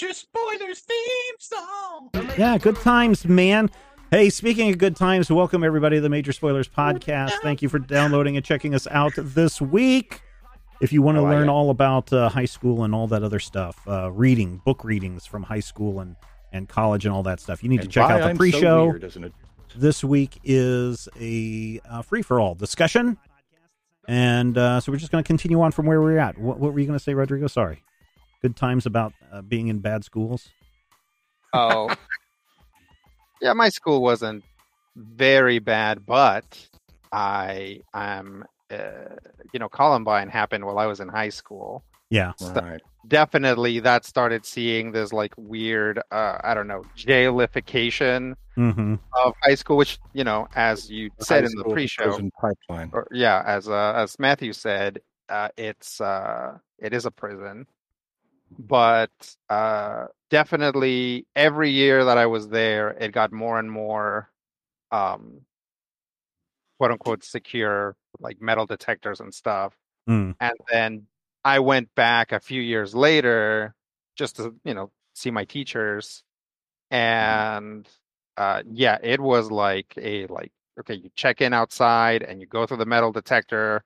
Major Spoilers theme song. Yeah, good times, man. Hey, speaking of good times, welcome everybody to the Major Spoilers podcast. Thank you for downloading and checking us out this week. If you want to Oh, learn yeah. all about uh, high school and all that other stuff, uh, reading, book readings from high school and, and college and all that stuff, you need to check out the I'm so pre-show. weird, this week is a uh, free for all discussion. And uh, so we're just going to continue on from where we're at. What, what were you going to say, Rodrigo? Sorry. Good times about uh, being in bad schools. Oh, yeah. My school wasn't very bad, but I am. Uh, you know, Columbine happened while I was in high school. Yeah. Right. Definitely, that started seeing this like weird, uh, I don't know, jailification Mm-hmm. of high school, which you know, as you said in the pre-show pipeline, or yeah, as uh, as Matthew said, uh, it's uh, it is a prison, but uh, definitely every year that I was there, it got more and more, um, quote unquote, secure, like metal detectors and stuff. Mm. And then I went back a few years later just to you know see my teachers, and uh, yeah, it was like a like okay, you check in outside and you go through the metal detector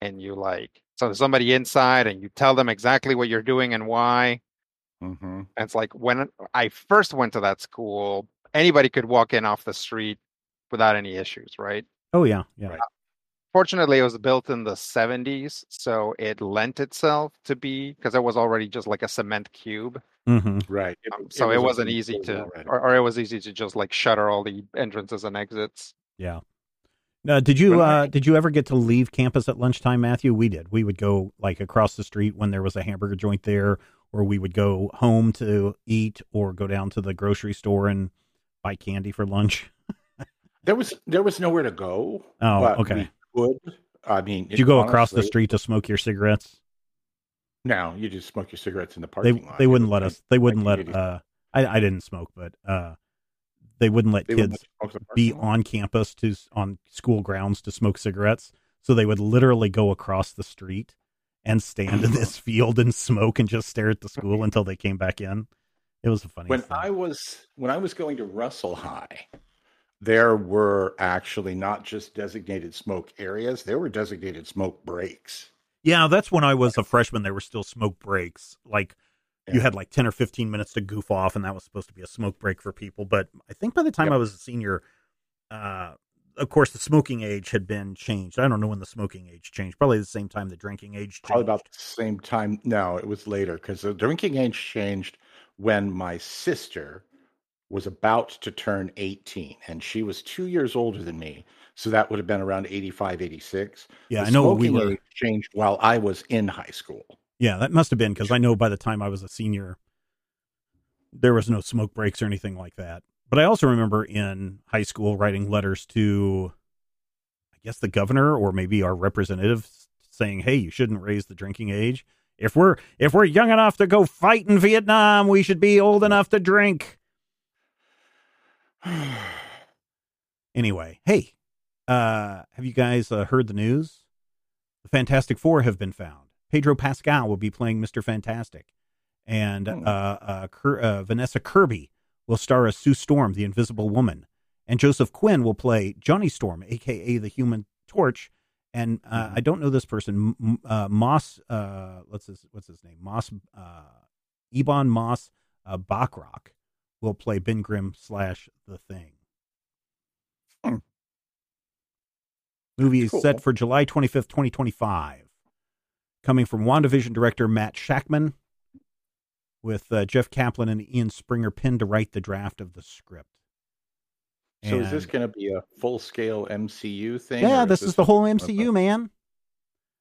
and you like so there's somebody inside and you tell them exactly what you're doing and why. hmm And it's like when I first went to that school, anybody could walk in off the street without any issues, right? Oh, yeah. Yeah. Right. Fortunately, it was built in the 70s, so it lent itself to be because it was already just like a cement cube. Mm-hmm. Right. Um, so it, was wasn't easy to, or, or it was easy to just like shutter all the entrances and exits. Yeah. Uh, did you uh, did you ever get to leave campus at lunchtime, Matthew? We did. We would go like across the street when there was a hamburger joint there, or we would go home to eat, or go down to the grocery store and buy candy for lunch. There was there was nowhere to go. Oh, okay. We could. I mean, Did you go across the street to smoke your cigarettes? No, you just smoke your cigarettes in the They parking lot. they wouldn't let us. They wouldn't let. Uh, I I didn't smoke, but uh, they wouldn't let They wouldn't kids let you smoke in the be on campus to on school grounds to smoke cigarettes. So they would literally go across the street and stand in this field and smoke and just stare at the school until they came back in. It was a funny. when thing. I was when I was going to Russell High, there were actually not just designated smoke areas; there were designated smoke breaks. yeah, that's when I was a freshman. There were still smoke breaks. Like you had like ten or fifteen minutes to goof off, and that was supposed to be a smoke break for people. But I think by the time Yep. I was a senior, uh, of course, the smoking age had been changed. I don't know when the smoking age changed. Probably the same time the drinking age changed. Probably about the same time. No, it was later because the drinking age changed when my sister was about to turn 18 and she was two years older than me. So that would have been around 85, 86. Yeah, The I know we were. age changed while I was in high school. Yeah, that must have been because I know by the time I was a senior, there was no smoke breaks or anything like that. But I also remember in high school writing letters to, I guess, the governor or maybe our representatives saying, "Hey, you shouldn't raise the drinking age. If we're if we're young enough to go fight in Vietnam, we should be old enough to drink." Anyway, hey, uh, have you guys uh, heard the news? The Fantastic Four have been found. Pedro Pascal will be playing Mister Fantastic, and uh, Hmm. uh, Ker- uh, Vanessa Kirby will star as Sue Storm, the Invisible Woman, and Joseph Quinn will play Johnny Storm, aka the Human Torch. And uh, Mhm. I don't know this person, M- uh, Moss. Uh, what's his What's his name? Moss. Uh, Ebon Moss uh, Bachrach will play Ben Grimm slash the Thing. Hmm. Movie is Cool. set for July 25th, 2025. Coming from WandaVision director Matt Shakman, with uh, Jeff Kaplan and Ian Springer pinned to write the draft of the script. So is this going to be a full scale MCU thing? Yeah, or this is the whole MCU, man.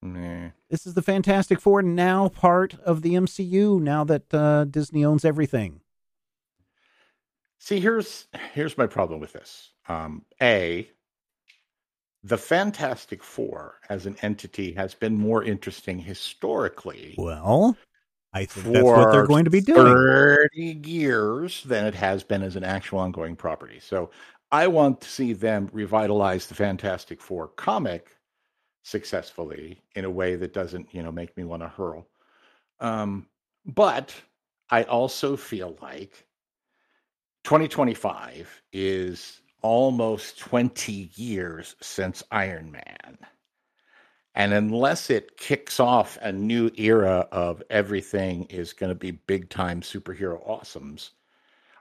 Nah. This is the Fantastic Four now part of the MCU now that uh, Disney owns everything. See, here's here's my problem with this. Um, a, the Fantastic Four as an entity has been more interesting historically Well, I think that's what they're going to be doing. thirty years than it has been as an actual ongoing property. So I want to see them revitalize the Fantastic Four comic successfully in a way that doesn't, you know, make me want to hurl. Um, but I also feel like 2025 is almost 20 years since Iron Man. And unless it kicks off a new era of everything is going to be big time superhero awesomes,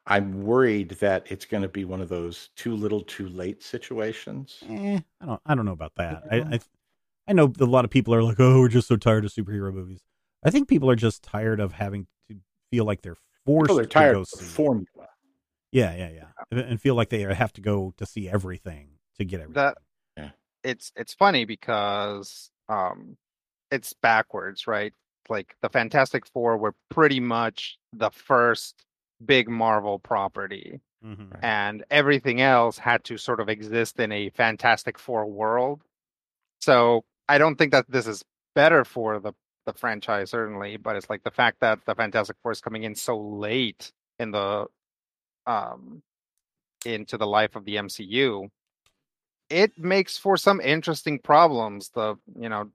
I'm worried that it's going to be one of those too little, too late situations. Eh, I don't. I don't know about that. I, I, I know a lot of people are like, "Oh, we're just so tired of superhero movies." I think people are just tired of having to feel like they're forced People are to tired go of the formula. Yeah, yeah, yeah, and and feel like they have to go to see everything to get everything. That Yeah. it's it's funny because um it's backwards, right? Like the Fantastic Four were pretty much the first big Marvel property, Mhm. And everything else had to sort of exist in a Fantastic Four world. So I don't think that this is better for the the franchise, certainly, but it's like the fact that the Fantastic Four is coming in so late in the um into the life of the MCU it makes for some interesting problems the you know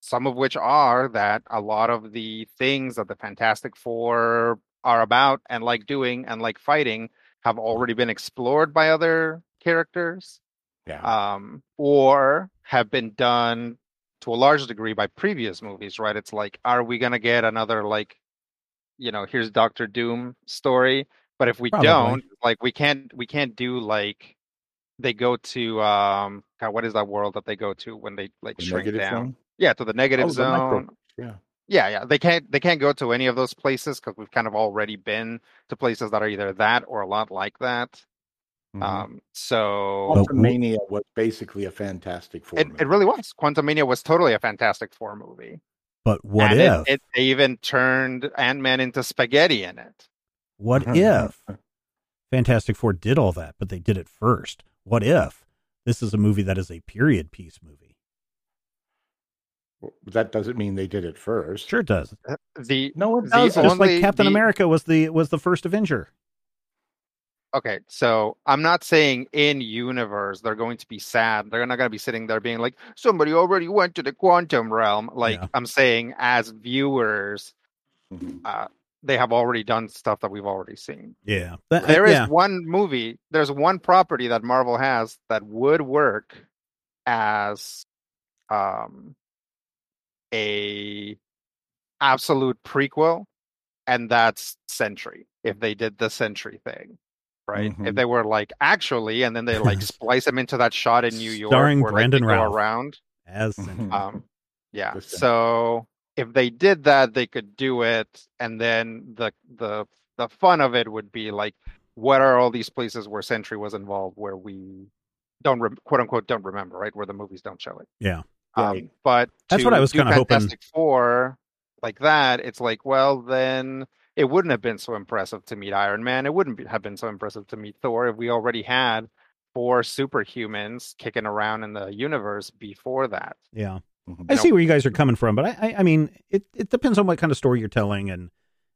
some of which are that a lot of the things that the fantastic four are about and like doing and like fighting have already been explored by other characters Yeah. um or have been done to a large degree by previous movies right it's like are we going to get another like you know here's doctor doom story but if we Probably. don't like we can't we can't do like they go to um God, what is that world that they go to when they like The shrink down zone? yeah to the negative Oh, the zone Yeah. yeah yeah they can't they can't go to any of those places because we've kind of already been to places that are either that or a lot like that Mhm. um so Well, Quantum Mania was basically a Fantastic Four. it, movie. it really was quantumania was totally a fantastic four movie But what and if? it, it, they even turned ant-man into spaghetti in it what if Fantastic Four did all that, but they did it first? What if this is a movie that is a period piece movie? That doesn't mean they did it first. Sure, it does. the No, it The doesn't. Just like Captain the- America was the was the first Avenger. okay so i'm not saying in universe they're going to be sad they're not going to be sitting there being like somebody already went to the quantum realm like Yeah. i'm saying as viewers Mhm. uh, they have already done stuff that we've already seen Yeah, That- There is yeah. one movie there's one property that marvel has that would work as um a absolute prequel and that's Sentry. If they did the Sentry thing, right? If Mhm. they were like actually, and then they like splice them into that shot in New York, Starring where, like, Brandon they go around. as. Um, yeah. So if they did that, they could do it, and then the the the fun of it would be like, what are all these places where Sentry was involved, where we don't rem- quote unquote don't remember, right? Where the movies don't show it. yeah. Right. Um, but That's what I was kinda hoping- for like that, it's like, well, then it wouldn't have been so impressive to meet Iron Man. It wouldn't be, have been so impressive to meet Thor if we already had four superhumans kicking around in the universe before that. Yeah. Mhm. I see where you guys are coming from, but I, I, I mean, it, it depends on what kind of story you're telling and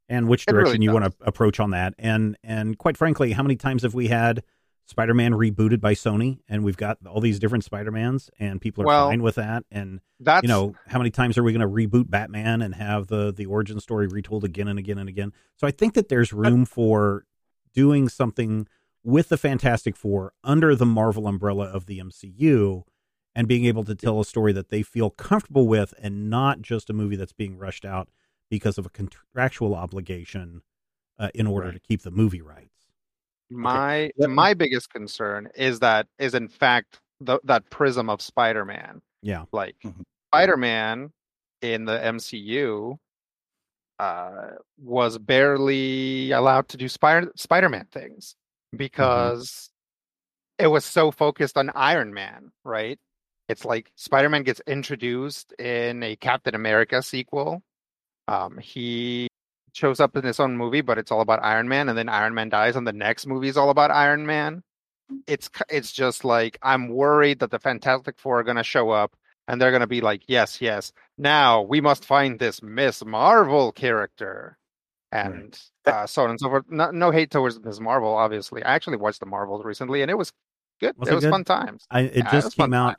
and which It really direction you want to approach on that. And and quite frankly, how many times have we had Spider-Man rebooted by Sony, and we've got all these different Spider-Mans, and people are Well, fine with that. And That's you know, how many times are we going to reboot Batman and have the the origin story retold again and again and again? So I think that there's room for doing something with the Fantastic Four under the Marvel umbrella of the MCU and being able to tell a story that they feel comfortable with and not just a movie that's being rushed out because of a contractual obligation uh, in order Right. to keep the movie rights. my Let me- my biggest concern is that is in fact the, that prism of Spider-Man. Yeah. Like Mhm. Spider-Man in the MCU uh, was barely allowed to do Spider Spider-Man things because it was so focused on Iron Man, right? It's like Spider-Man gets introduced in a Captain America sequel. Um, he shows up in his own movie, but it's all about Iron Man, and then Iron Man dies, and the next movie is all about Iron Man. It's it's just like I'm worried that the Fantastic Four are gonna show up, and they're gonna be like, yes, yes, now we must find this Miss Marvel character, and uh, so on and so forth. No, no hate towards Miss Marvel, obviously. I actually watched the Marvels recently, and it was good. Was it it was good? fun times. I it Yeah, just fun came out. times.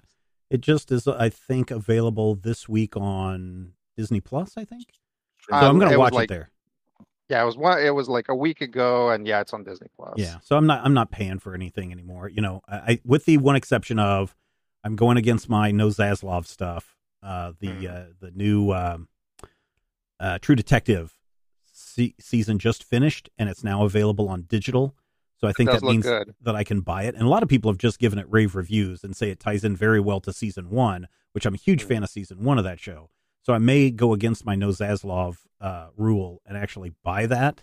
It just is, I think, available this week on Disney Plus. I think so. Um, I'm going to watch like- it there. Yeah, it was one. It was like a week ago, and yeah, it's on Disney Plus. Yeah, so I'm not I'm not paying for anything anymore. You know, I, I with the one exception of I'm going against my no Zaslav stuff. Uh, the Mhm. uh, the new um, uh, True Detective se- season just finished, and it's now available on digital. So I think that means good. that I can buy it. And a lot of people have just given it rave reviews and say it ties in very well to season one, which I'm a huge Mhm. fan of season one of that show. So I may go against my no Zaslav uh, rule and actually buy that.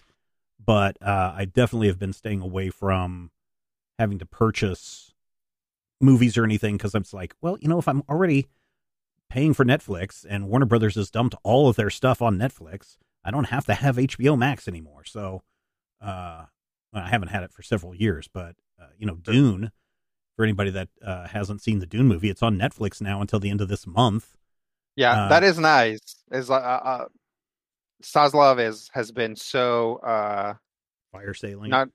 But uh, I definitely have been staying away from having to purchase movies or anything because I'm just like, well, you know, if I'm already paying for Netflix and Warner Brothers has dumped all of their stuff on Netflix, I don't have to have HBO Max anymore. So, uh, well, I haven't had it for several years, but uh, you know, Dune. For anybody that uh, hasn't seen the Dune movie, it's on Netflix now until the end of this month. Yeah, Uh, that is nice. Is uh, uh, Zaslav is has been so uh Fire sailing. not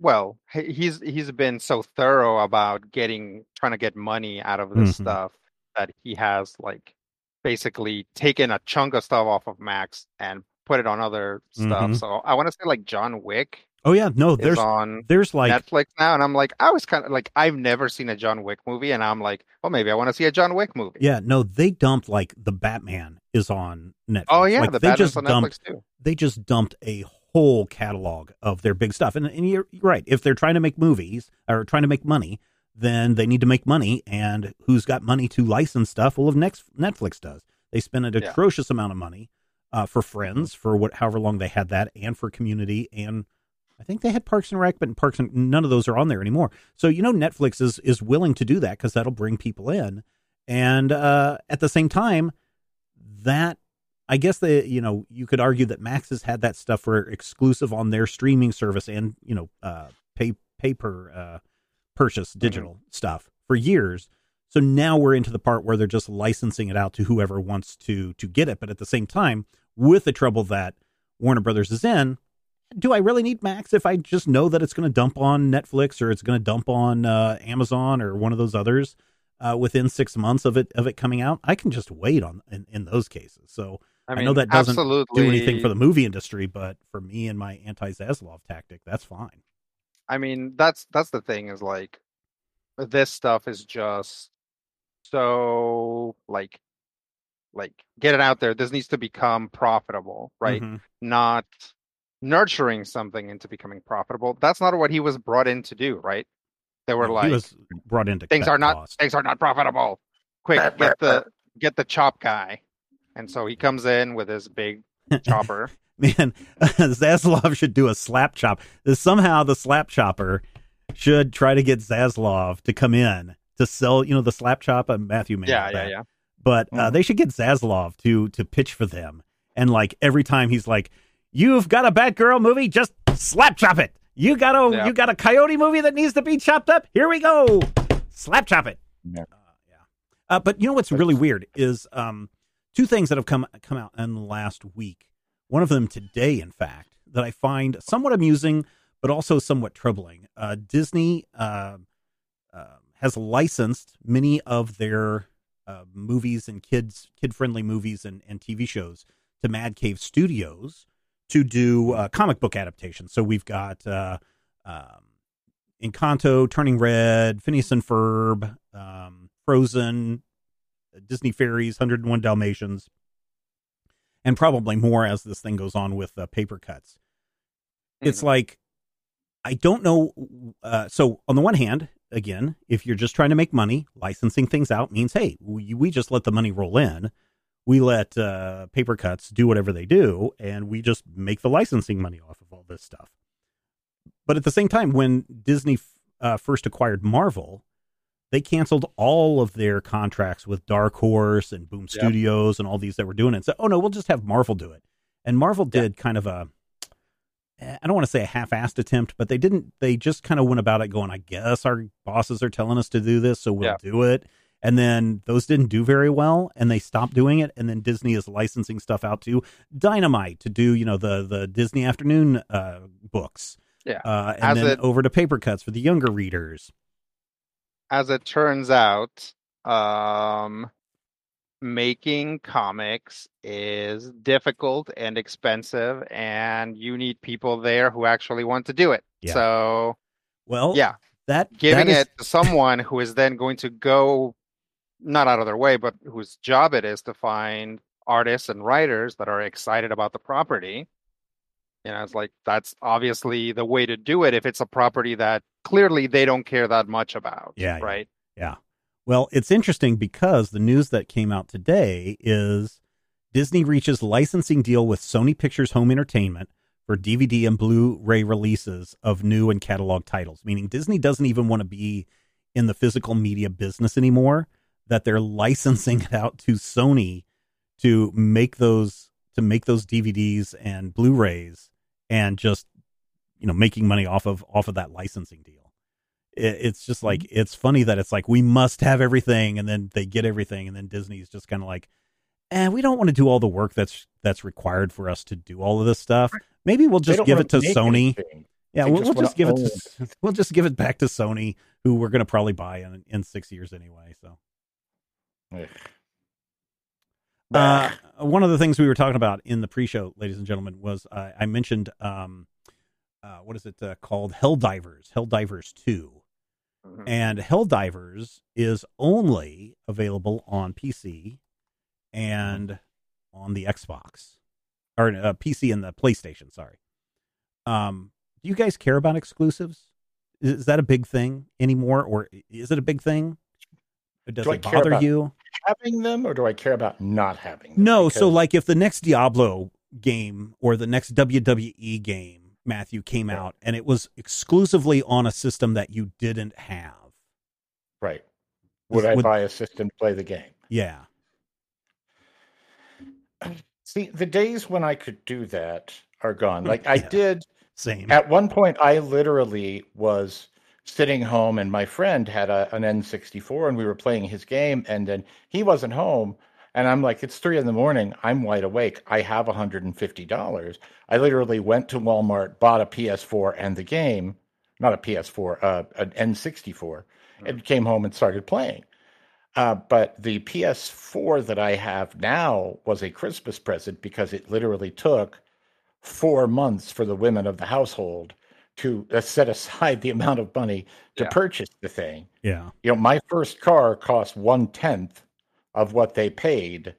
well. He's he's been so thorough about getting trying to get money out of this Mhm. stuff that he has like basically taken a chunk of stuff off of Max and put it on other stuff. Mhm. So I want to say like John Wick oh yeah, no, there's on there's like Netflix now, and I'm like, I was kind of like, I've never seen a John Wick movie, and I'm like, well, maybe I want to see a John Wick movie. yeah, no, they dumped like the Batman is on Netflix. Oh yeah, like, the they Batman's just on dumped Netflix too. they just dumped a whole catalog of their big stuff. And, and you're, you're right. If they're trying to make movies or trying to make money, then they need to make money. And who's got money to license stuff? Well, if next Netflix does, they spend an Yeah. atrocious amount of money uh, for Friends for what however long they had that, and for Community, and I think they had Parks and Rec, but Parks and none of those are on there anymore. So you know, Netflix is is willing to do that because that'll bring people in, and uh, at the same time, that I guess they, you know, you could argue that Max has had that stuff for exclusive on their streaming service and you know, uh, pay paper uh, purchase digital stuff for years. So now we're into the part where they're just licensing it out to whoever wants to to get it. But at the same time, with the trouble that Warner Brothers is in, do I really need Max if I just know that it's going to dump on Netflix or it's going to dump on uh, Amazon or one of those others uh, within six months of it of it coming out? I can just wait on in, in those cases. So I, I know that doesn't absolutely, do anything for the movie industry, but for me and my anti Zaslav tactic, that's fine. I mean, that's that's the thing is like, this stuff is just so like, like get it out there. This needs to become profitable, right? Mhm. Not nurturing something into becoming profitable. That's not what he was brought in to do, right? They were he like, was brought into things are not costs. things are not profitable. Quick, get the get the chop guy. And so he comes in with his big chopper. Man, Zaslav should do a slap chop. Somehow the slap chopper should try to get Zaslav to come in to sell, you know, the slap chop. Uh, Matthew made yeah, yeah, yeah. But uh, Mhm. they should get Zaslav to to pitch for them. And like every time he's like, "You've got a Batgirl movie, just slap chop it. You got a Yeah. you got a Coyote movie that needs to be chopped up. Here we go, slap chop it." Yeah. Uh, yeah. Uh, but you know what's really weird is um, two things that have come come out in the last week. One of them today, in fact, that I find somewhat amusing, but also somewhat troubling. Uh, Disney uh, uh, has licensed many of their uh, movies and kids kid friendly movies and, and TV shows to Mad Cave Studios to do uh, comic book adaptations. So we've got uh, um, Encanto, Turning Red, Phineas and Ferb, um, Frozen, Disney Fairies, 101 Dalmatians, and probably more as this thing goes on with uh, Papercutz. It's Mhm. like, I don't know. Uh, so, on the one hand, again, if you're just trying to make money, licensing things out means, hey, we, we just let the money roll in. We let uh, Papercutz do whatever they do, and we just make the licensing money off of all this stuff. But at the same time, when Disney uh, first acquired Marvel, they canceled all of their contracts with Dark Horse and Boom Yep. Studios and all these that were doing it. And said, "Oh no, we'll just have Marvel do it." And Marvel did kind of a eh, I don't want to say a half-assed attempt, but they didn't. They just kind of went about it going, "I guess our bosses are telling us to do this, so we'll Yeah. do it." And then those didn't do very well, and they stopped doing it. And then Disney is licensing stuff out to Dynamite to do, you know, the the Disney Afternoon uh, books, Yeah. uh, and As then it- over to Papercutz for the younger readers. As it turns out, um, making comics is difficult and expensive, and you need people there who actually want to do it. Yeah. So, Well, yeah, that giving that is, it to someone who is then going to go not out of their way, but whose job it is to find artists and writers that are excited about the property. You know, it's like that's obviously the way to do it if it's a property that clearly they don't care that much about. Yeah, yeah. Right. Yeah. Well, it's interesting because the news that came out today is Disney reaches licensing deal with Sony Pictures Home Entertainment for DVD and Blu-ray releases of new and catalog titles, meaning Disney doesn't even want to be in the physical media business anymore, that they're licensing it out to Sony to make those to make those DVDs and Blu-rays and just you know making money off of off of that licensing deal. It, it's just mm-hmm. like it's funny that it's like we must have everything and then they get everything and then disney's just kind of like and we don't want to do all the work that's that's required for us to do all of this stuff. Maybe we'll just give it to sony. anything. yeah They we'll, just we'll just give wanna it to we'll just give it back to sony who we're going to probably buy in, in six years anyway so. Uh, one of the things we were talking about in the pre-show, ladies and gentlemen, was uh, I mentioned um, uh, what is it uh, called? Helldivers Two, Mhm. and Helldivers is only available on PC and on the Xbox or uh, PC and the PlayStation. Sorry. Um, do you guys care about exclusives? Is, is that a big thing anymore, or is it a big thing? Does Do it care bother about you? Having them, or do I care about not having them? No, so like if the next Diablo game or the next WWE game, Matthew, came Yeah. out and it was exclusively on a system that you didn't have. right, would I would- buy a system to play the game? Yeah. See, the days when I could do that are gone. Mm, like I Yeah. did Same. At one point, I literally was sitting home, and my friend had a, an N64, and we were playing his game, and then he wasn't home. And I'm like, it's three in the morning. I'm wide awake. I have $150. I literally went to Walmart, bought a PS4 and the game, not a PS4, uh, an N64, and came home and started playing. Uh, but the PS4 that I have now was a Christmas present because it literally took four months for the women of the household to uh, set aside the amount of money to Yeah. purchase the thing. yeah. You know, my first car cost one tenth of what they paid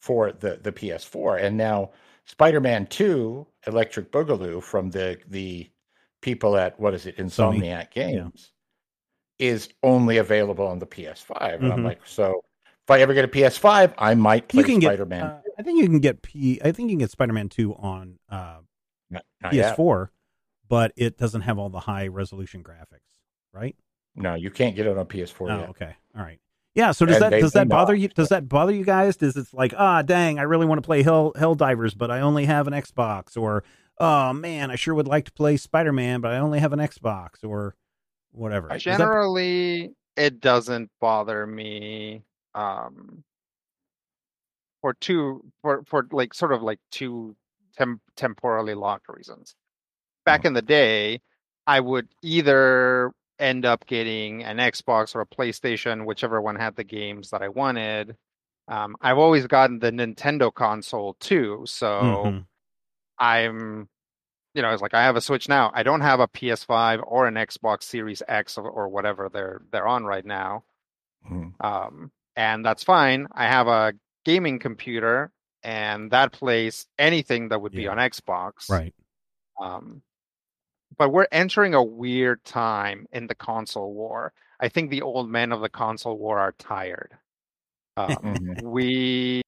for the the PS4, and now Spider-Man Two, Electric Boogaloo from the the people at what is it, Sony. Insomniac Games, is only available on the PS5, and I'm like, so if I ever get a PS5, I might play You can get Spider-Man. uh, I think you can get P I think you can get Spider-Man 2 on uh Not- not yet. PS4, but it doesn't have all the high resolution graphics, right? No, you can't get it on PS4 Oh, yet. okay. All right. Yeah, so does And that does that bother not, you does that bother you guys? Does it's like, ah, dang, I really want to play Hell Helldivers, but I only have an Xbox or oh man, I sure would like to play Spider-Man, but I only have an Xbox or whatever. Does that- Generally, it doesn't bother me. Um, for two, for for like sort of like two tem- temporally locked reasons. Back in the day, I would either end up getting an Xbox or a PlayStation, whichever one had the games that I wanted. Um, I've always gotten the Nintendo console too, so Mhm. I'm, you know, it's like I have a Switch now. I don't have a PS5 or an Xbox Series X or, whatever they're they're on right now, Mhm. um, and that's fine. I have a gaming computer, and that plays anything that would be on Xbox. Right. Um, but we're entering a weird time in the console war. I think the old men of the console war are tired. Um, Mhm. we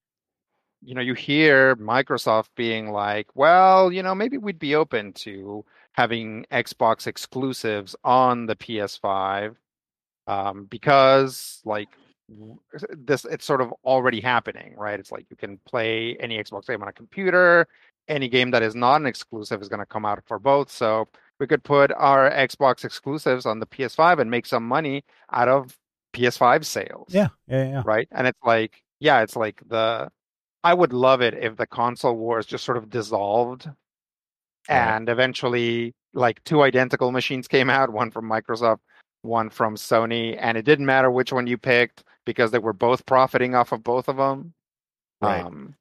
you know you hear microsoft being like well you know maybe we'd be open to having xbox exclusives on the ps5 um, because like this it's sort of already happening right it's like you can play any xbox game on a computer any game that is not an exclusive is going to come out for both so we could put our xbox exclusives on the ps5 and make some money out of ps5 sales Yeah, yeah, yeah. right? And it's like, yeah, it's like the. I would love it if the console wars just sort of dissolved, and eventually, like two identical machines came out, one from Microsoft, one from Sony, and it didn't matter which one you picked because they were both profiting off of both of them. Right. Um,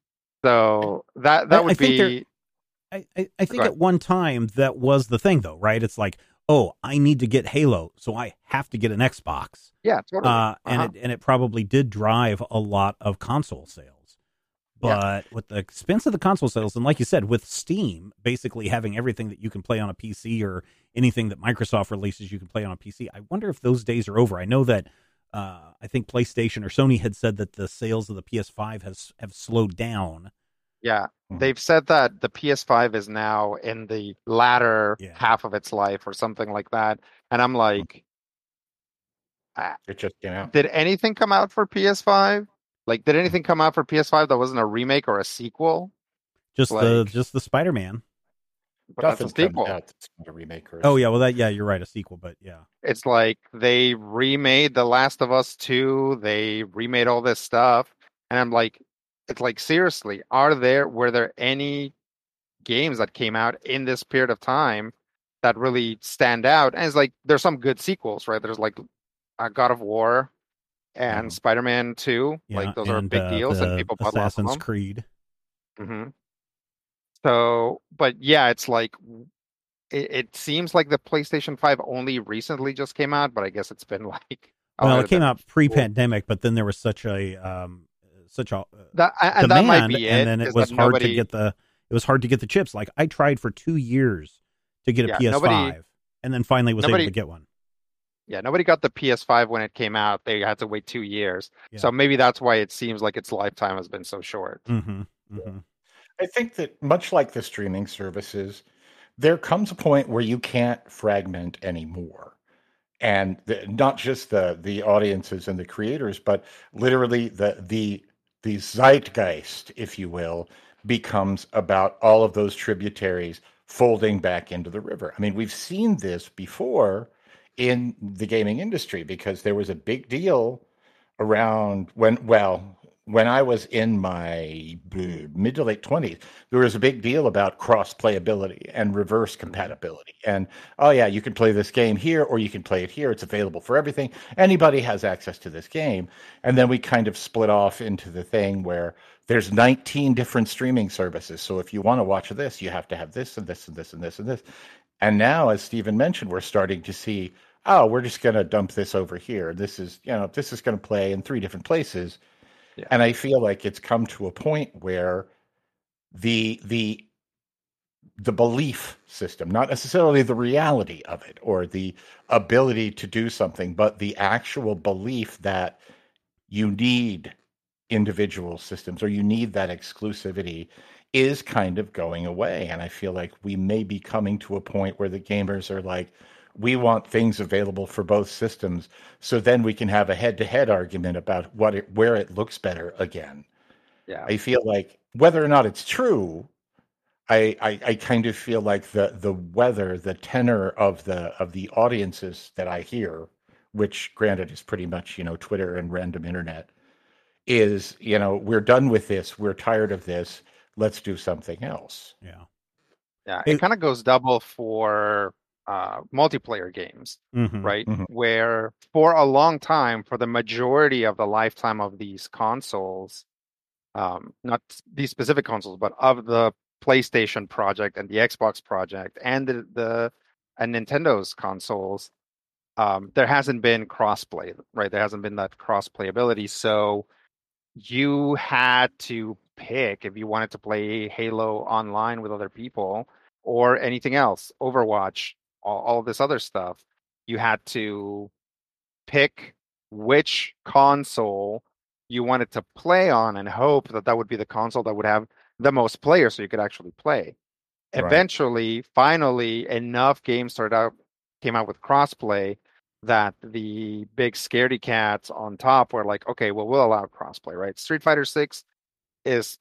so that that I- I would there- be I, I, I think at one time that was the thing, though, right? It's like, oh, I need to get Halo, so I have to get an Xbox, yeah, totally. uh, and Uh-huh. it and it probably did drive a lot of console sales. Yeah. But with the expense of the console sales, and like you said, with Steam basically having everything that you can play on a PC or anything that Microsoft releases you can play on a PC, I wonder if those days are over. I know that uh, I think PlayStation or Sony had said that the sales of the PS5 has have slowed down. Yeah, Mhm. they've said that the PS5 is now in the latter Yeah. half of its life or something like that. And I'm mm. like, ah, It just came out. did anything come out for PS5? Like, did mm. anything come out for PS5 that wasn't a remake or a sequel? Just the just the Spider Man. But that's a sequel. out that's not a remake or Oh yeah, well that yeah, you're right, a sequel, but yeah. It's like they remade The Last of Us 2, they remade all this stuff. And I'm like, it's like, seriously, are there, were there any games that came out in this period of time that really stand out? And it's like, there's some good sequels, right? There's like uh, God of War and Mhm. Spider Man 2. Yeah, like, those are big uh, deals, and people bought lots of Assassin's them. Creed. hmm So, but yeah, it's like it, it seems like the PlayStation 5 only recently just came out, but I guess it's been like Well, it came out pre-pandemic, but then there was such a um such a uh, that and that demand, might be it. and then it is was that hard nobody, to get the it was hard to get the chips. Like I tried for two years to get a Yeah, PS5, nobody- and then finally was nobody- able to get one. Yeah, nobody got the PS5 when it came out. They had to wait two years. Yeah. So maybe that's why it seems like its lifetime has been so short. hmm hmm I think that much like the streaming services, there comes a point where you can't fragment anymore. And the, not just the the audiences and the creators, but literally the the the zeitgeist, if you will, becomes about all of those tributaries folding back into the river. I mean, we've seen this before in the gaming industry because there was a big deal around when well when I was in my uh, mid to late twenties, there was a big deal about cross playability and reverse compatibility. And oh yeah, you can play this game here or you can play it here. It's available for everything. Anybody has access to this game. And then we kind of split off into the thing where there's 19 different streaming services. So if you want to watch this, you have to have this and this and this and this and this. And now, as Stephen mentioned, we're starting to see, oh, we're just going to dump this over here. This is, you know, this is going to play in three different places. Yeah. And I feel like it's come to a point where the the the belief system, not necessarily the reality of it or the ability to do something, but the actual belief that you need individual systems or you need that exclusivity is kind of going away. And I feel like we may be coming to a point where the gamers are like, we want things available for both systems so then we can have a head-to-head argument about what it, where it looks better again Yeah. i feel like whether or not it's true I, I i kind of feel like the the weather the tenor of the of the audiences that i hear which granted is pretty much you know twitter and random internet is you know we're done with this we're tired of this let's do something else Yeah. Yeah. It- It kind of goes double for uh, multiplayer games. hmm right? Mhm. Where for a long time, for the majority of the lifetime of these consoles, um, not these specific consoles, but of the PlayStation project and the Xbox project and the, the and Nintendo's consoles, um, there hasn't been crossplay, right? There hasn't been that crossplay ability. So you had to pick if you wanted to play Halo online with other people or anything else, Overwatch, all, all this other stuff. You had to pick which console you wanted to play on and hope that that would be the console that would have the most players so you could actually play. Right. Eventually, finally, enough games started out came out with crossplay that the big scaredy cats on top were like, okay, well, we'll allow crossplay, right? Street Fighter Six is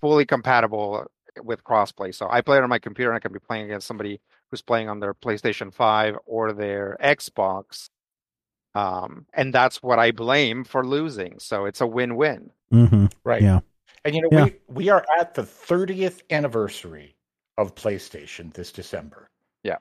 fully compatible with crossplay. So I play it on my computer and I can be playing against somebody who's playing on their PlayStation 5 or their Xbox. Um, and that's what I blame for losing. So it's a win-win. hmm right Yeah. and you know Yeah. we we are at the 30th anniversary of playstation this december Yeah.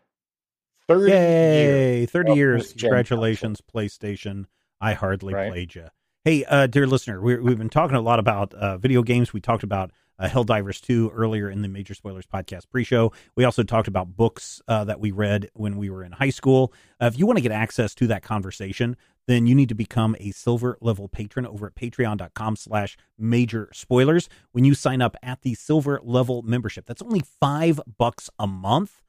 30 years Yay! Thirty years. this gen Congratulations, PlayStation. I hardly Right. played you. Hey, uh, dear listener, we we've been talking a lot about uh, video games. We talked about uh, Helldivers 2 earlier in the Major Spoilers podcast pre show. We also talked about books uh, that we read when we were in high school. Uh, if you want to get access to that conversation, then you need to become a silver level patron over at patreon.com slash major spoilers. When you sign up at the silver level membership, that's only five bucks a month.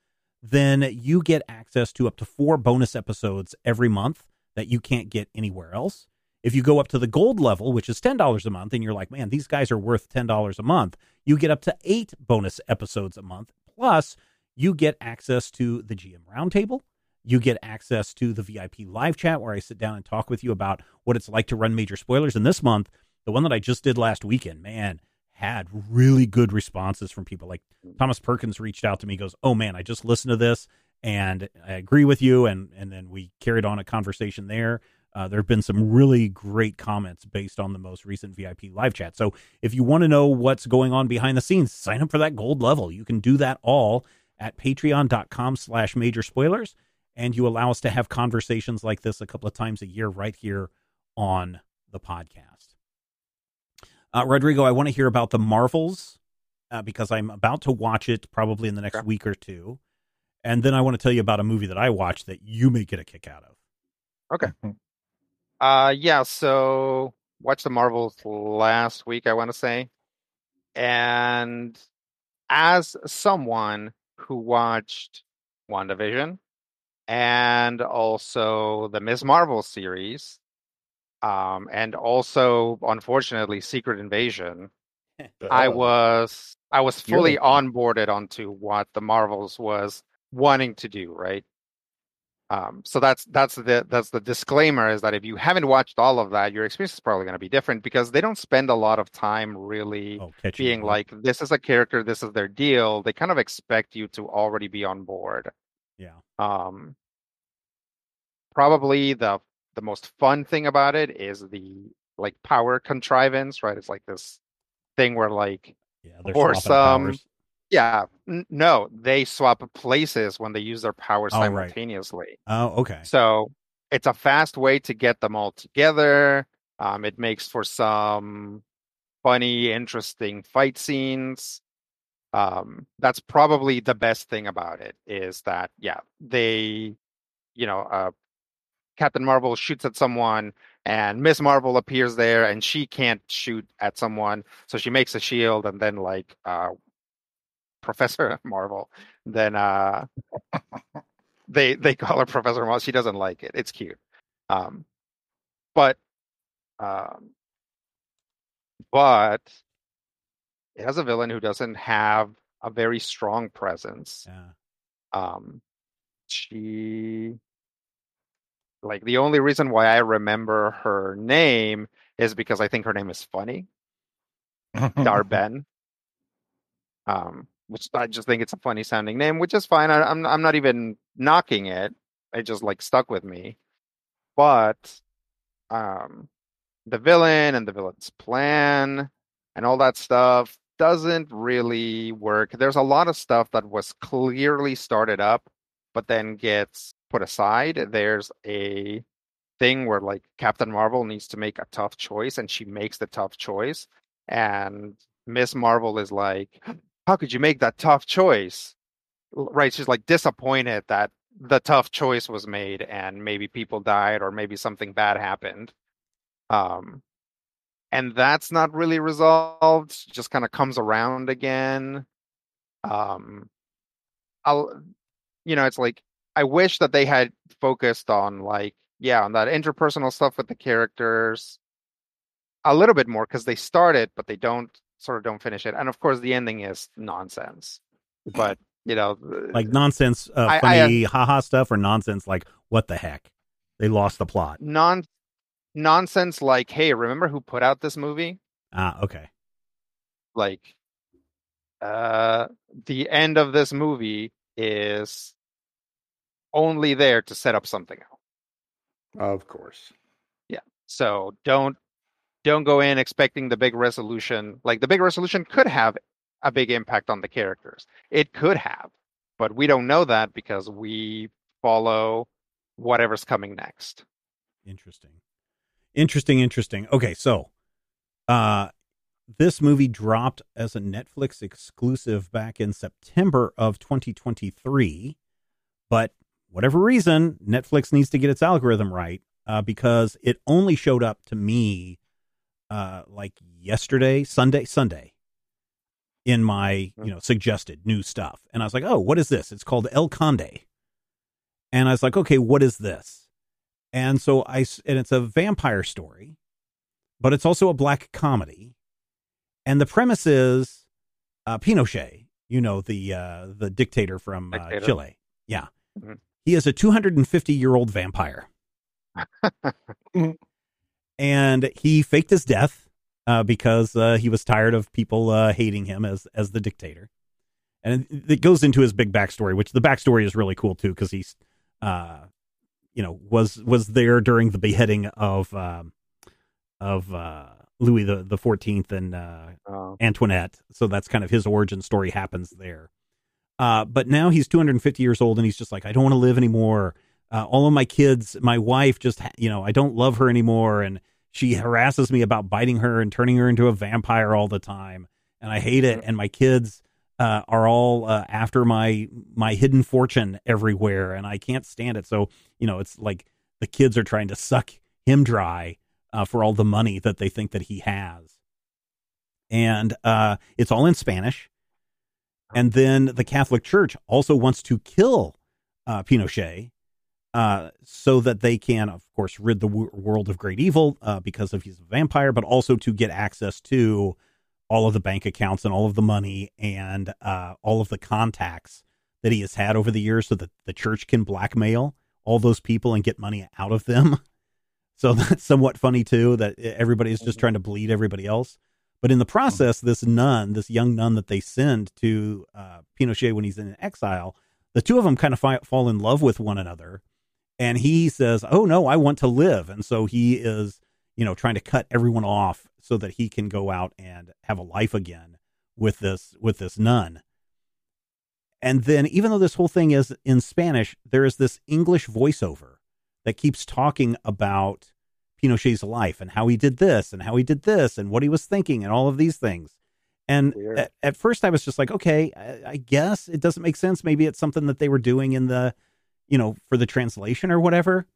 Then you get access to up to four bonus episodes every month that you can't get anywhere else. If you go up to the gold level, which is $10 a month, and you're like, man, these guys are worth $10 a month, you get up to eight bonus episodes a month. Plus, you get access to the GM Roundtable. You get access to the VIP live chat where I sit down and talk with you about what it's like to run major spoilers. And this month, the one that I just did last weekend, man, had really good responses from people. Like Thomas Perkins reached out to me, goes, "Oh man, I just listened to this and I agree with you." And and then we carried on a conversation there. Uh, there have been some really great comments based on the most recent VIP live chat. So if you want to know what's going on behind the scenes, sign up for that gold level. You can do that all at patreon.com slash major spoilers. And you allow us to have conversations like this a couple of times a year right here on the podcast. Uh, Rodrigo, I want to hear about the Marvels uh, because I'm about to watch it probably in the next Sure. week or two. And then I want to tell you about a movie that I watched that you may get a kick out of. Uh, yeah. So watched the Marvels last week, I want to say, and as someone who watched WandaVision and also the Ms. Marvel series, um, and also unfortunately Secret Invasion, I was I was fully onboarded onto what the Marvels was wanting to do, right? Um, so that's that's the that's the disclaimer is that if you haven't watched all of that, your experience is probably going to be different because they don't spend a lot of time really Oh, being like, this is a character, this is their deal. They kind of expect you to already be on board. yeah, Um, probably the the most fun thing about it is the like power contrivance, right? It's like this thing where like yeah, or some- powers. Yeah, n- no, they swap places when they use their powers Oh, right. simultaneously. Oh, okay. So it's a fast way to get them all together. Um, it makes for some funny, interesting fight scenes. Um, that's probably the best thing about it is that yeah, they, you know, uh, Captain Marvel shoots at someone, and Miss Marvel appears there, and she can't shoot at someone, so she makes a shield, and then like uh, Professor Marvel, then uh, they they call her Professor Marvel. She doesn't like it. It's cute, um, but um, but it has a villain who doesn't have a very strong presence. Yeah. Um, she like the only reason why I remember her name is because I think her name is funny, Dar-Benn. Um, which I just think it's a funny sounding name, which is fine. I, I'm I'm not even knocking it. It just like stuck with me. But um, the villain and the villain's plan and all that stuff doesn't really work. There's a lot of stuff that was clearly started up, but then gets put aside. There's a thing where like Captain Marvel needs to make a tough choice and she makes the tough choice. And Miss Marvel is like, How could you make that tough choice? Right. She's like disappointed that the tough choice was made and maybe people died or maybe something bad happened. Um and that's not really resolved just kind of comes around again um i'll you know it's like i wish that they had focused on like yeah on that interpersonal stuff with the characters a little bit more because they start it but they don't sort of don't finish it and of course the ending is nonsense but you know Like nonsense, uh, I- I, uh, funny, haha stuff, or nonsense like what the heck? They lost the plot. non nonsense like hey remember who put out this movie Ah, okay. like uh the end of this movie is only there to set up something else of course. Yeah. So don't don't go in expecting the big resolution like the big resolution could have a big impact on the characters it could have but we don't know that because we follow whatever's coming next Interesting. Interesting, interesting. Okay, so uh this movie dropped as a Netflix exclusive back in September of 2023, but whatever reason, Netflix needs to get its algorithm right uh, because it only showed up to me uh, like yesterday, Sunday, Sunday, in my you know suggested new stuff, and I was like, oh, what is this? It's called El Conde, and I was like, okay, what is this? And so I and it's a vampire story, but it's also a black comedy, and the premise is uh, Pinochet, you know the uh, the dictator from uh, Dictator. Chile, yeah, Mhm. he is a 250 year old vampire and he faked his death uh, because uh, he was tired of people uh, hating him as as the dictator. And it, goes into his big backstory, which the backstory is really cool too, because he's, uh, you know, was was there during the beheading of um, of uh, Louis the the Fourteenth and uh, Oh. Antoinette. So that's kind of his origin story happens there. Uh, but now he's 250 years old and he's just like, I don't want to live anymore. Uh, all of my kids, my wife just, you know, I don't love her anymore. And she harasses me about biting her and turning her into a vampire all the time. And I hate it. And my kids uh, are all uh, after my, my hidden fortune everywhere. And I can't stand it. So, you know, it's like the kids are trying to suck him dry uh, for all the money that they think that he has and uh, it's all in Spanish. And then the Catholic Church also wants to kill uh, Pinochet uh, so that they can, of course, rid the w- world of great evil uh, because of he's a vampire, but also to get access to all of the bank accounts and all of the money and uh, all of the contacts that he has had over the years so that the church can blackmail all those people and get money out of them. So that's somewhat funny too that everybody is just trying to bleed everybody else. But in the process, this nun, this young nun that they send to uh, Pinochet when he's in exile, the two of them kind of fi- fall in love with one another. And he says, "Oh no, I want to live," and so he is, you know, trying to cut everyone off so that he can go out and have a life again with this with this nun. And then, even though this whole thing is in Spanish, there is this English voiceover that keeps talking about Pinochet's life and how he did this and how he did this and what he was thinking and all of these things. And at, at first, I was just like, okay, I, I guess it doesn't make sense. Maybe it's something that they were doing in the, you know, for the translation or whatever.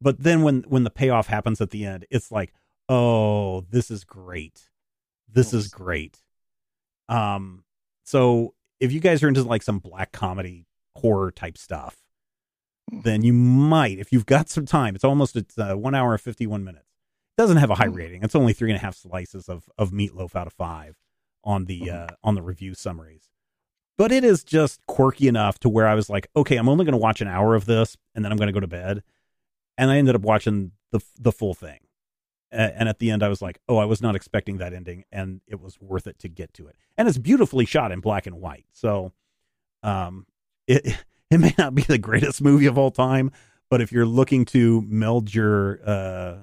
But then when when the payoff happens at the end, it's like, oh, this is great. This is great. Um, so if you guys are into like some black comedy horror type stuff, then you might, if you've got some time, it's almost it's uh, one hour and fifty one minutes. It doesn't have a high Hmm. rating. It's only three and a half slices of of meatloaf out of five on the Mhm. uh, on the review summaries. But it is just quirky enough to where I was like, okay, I'm only going to watch an hour of this, and then I'm going to go to bed. And I ended up watching the the full thing. And at the end, I was like, oh, I was not expecting that ending, and it was worth it to get to it. And it's beautifully shot in black and white. So, um, it it may not be the greatest movie of all time, but if you're looking to meld your uh,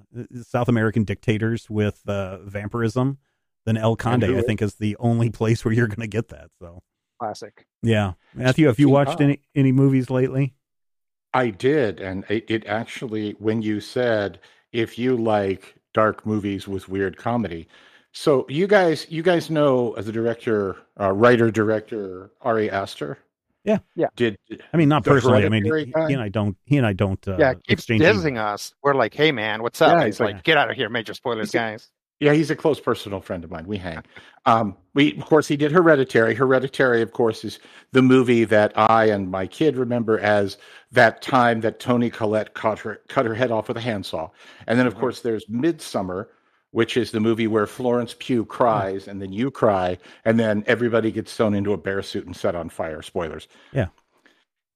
South American dictators with uh, vampirism, then El Conde, I think, is the only place where you're going to get that. So, Classic. yeah, Matthew, have you watched any any movies lately? I did, and it, it actually, when you said if you like dark movies with weird comedy, so you guys, you guys know uh, the director, uh, writer director Ari Aster. Yeah. Yeah. Did I mean, not personally. I mean, he, he and I don't. He and I don't. Uh, yeah, keep exchange dizzing us. We're like, hey man, what's up? Yeah, He's he's like, like- get out of here, major spoilers, guys. Yeah, he's a close personal friend of mine. We hang. Um, we, of course, he did Hereditary. Hereditary, of course, is the movie that I and my kid remember as that time that Toni Collette cut her cut her head off with a handsaw. And then, of Mhm. course, there's Midsommar, which is the movie where Florence Pugh cries, and then you cry, and then everybody gets thrown into a bear suit and set on fire. Spoilers. Yeah.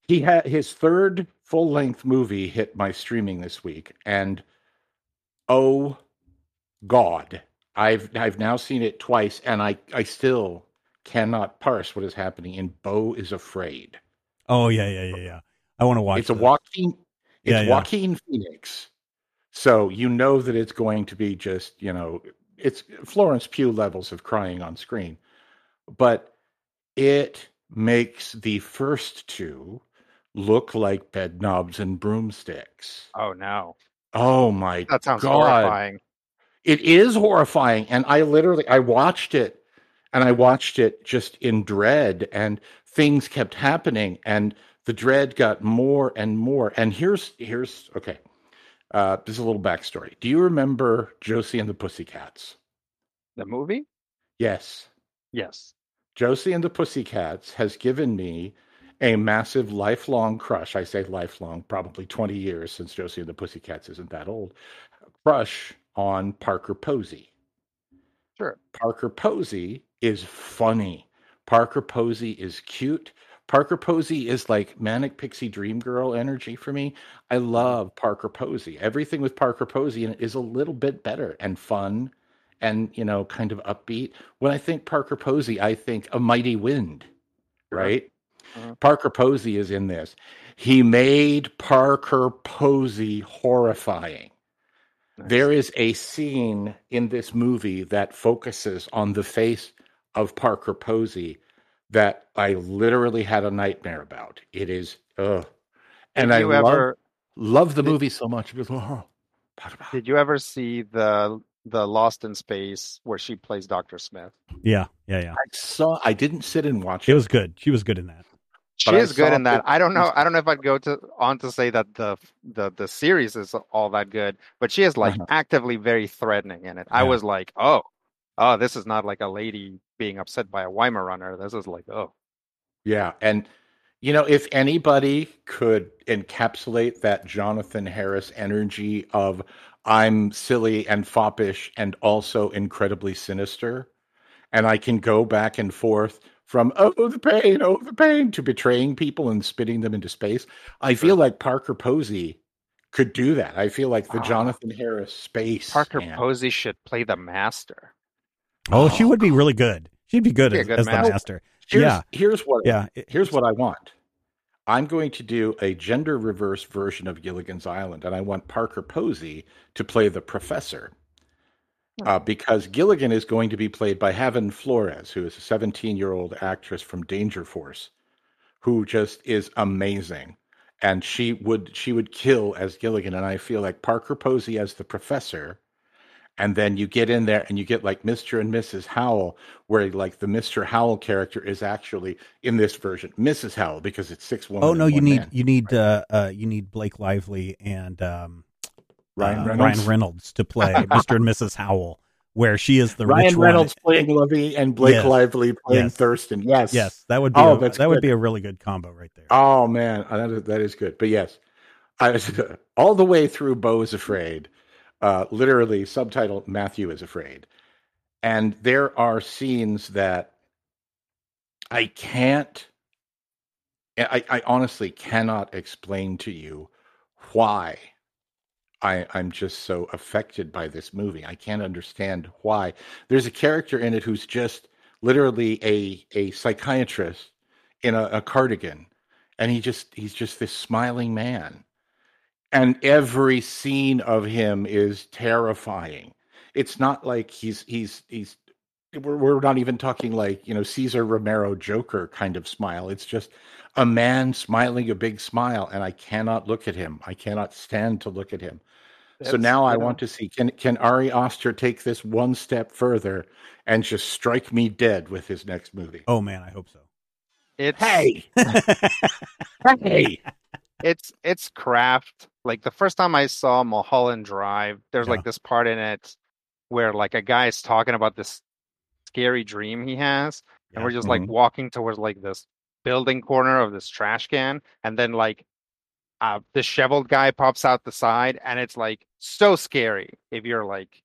He had his third full length movie hit my streaming this week, and oh God. I've I've now seen it twice and I, I still cannot parse what is happening And Beau is Afraid. Oh yeah, yeah, yeah, yeah. I want to watch. it's a this. Joaquin it's Yeah, yeah. Joaquin Phoenix. So you know that it's going to be just, you know, it's Florence Pugh levels of crying on screen. But it makes the first two look like bed knobs and broomsticks. Oh no, Oh my that sounds God. horrifying. It is horrifying, and I literally I watched it, and I watched it just in dread, and things kept happening, and the dread got more and more. And here's here's okay. Uh, this is a little backstory. Do you remember Josie and the Pussycats? The movie? Yes. Yes. Josie and the Pussycats has given me a massive lifelong crush. I say lifelong, probably 20 years since Josie and the Pussycats isn't that old. Crush on Parker Posey. Sure. Parker Posey is funny. Parker Posey is cute. Parker Posey is like manic pixie dream girl energy for me. I love Parker Posey. Everything with Parker Posey in it is a little bit better and fun and, you know, kind of upbeat. When I think Parker Posey, I think a mighty wind, right? Uh-huh. Parker Posey is in this. He made Parker Posey horrifying. Nice. There is a scene in this movie that focuses on the face of Parker Posey that I literally had a nightmare about. It is, ugh. And I love, ever love the did- movie so much did you ever see the the Lost in Space where she plays Dr. Smith? Yeah, yeah, yeah. I saw, I didn't sit and watch It it. was good. She was good in that. She But is good in that. I don't know. I don't know if I'd go to on to say that the the the series is all that good, but she is like Uh-huh. actively very threatening in it. I was like, oh, oh, this is not like a lady being upset by a Weimaraner. This is like, oh, Yeah. And, you know, if anybody could encapsulate that Jonathan Harris energy of I'm silly and foppish and also incredibly sinister, and I can go back and forth from, oh, the pain, oh, the pain, to betraying people and spitting them into space, I feel like Parker Posey could do that. I feel like the Ah. Jonathan Harris space. Parker man. Posey should play the Master. Oh, she Oh, would be really good. She'd be good Be a as, good as the master. master. Here's, Yeah. here's what Yeah. Here's what I want. I'm going to do a gender reverse version of Gilligan's Island, and I want Parker Posey to play the professor. Uh, because Gilligan is going to be played by Havan Flores, who is a 17 year old actress from Danger Force, who just is amazing. And she would she would kill as Gilligan, and I feel like Parker Posey as the professor, and then you get in there and you get like Mr. and Mrs. Howell, where like the Mr. Howell character is actually in this version Mrs. Howell because it's six women. Oh no, you need man. you need uh, uh you need Blake Lively and um Ryan uh, Reynolds. Ryan Reynolds to play Mr. and Mrs. Howell, where she is the Ryan rich Reynolds playing Lovey and Blake Yes. Lively playing Yes. Thurston. Yes. Yes, that would be Oh, a, that's that would be a really good combo right there. Oh man, uh, that is, that is good. But yes, I was all the way through. Beau is afraid. Uh, literally, subtitle Matthew is afraid, and there are scenes that I can't. I, I honestly cannot explain to you why I, I'm just so affected by this movie. I can't understand why. There's a character in it who's just literally a a psychiatrist in a, a cardigan, and he just he's just this smiling man, and every scene of him is terrifying. It's not like he's he's he's we're, we're not even talking like you know Cesar Romero Joker kind of smile. It's just a man smiling a big smile, and I cannot look at him. I cannot stand to look at him. so now I know, want to see can can Ari Aster take this one step further and just strike me dead with his next movie? Oh man, I hope so. It's Hey, hey! it's it's craft. Like the first time I saw Mulholland Drive, there's Yeah. like this part in it where like a guy is talking about this scary dream he has, and we're just like Mhm. walking towards like this building corner of this trash can, and then like uh disheveled guy pops out the side, and it's like so scary if you're like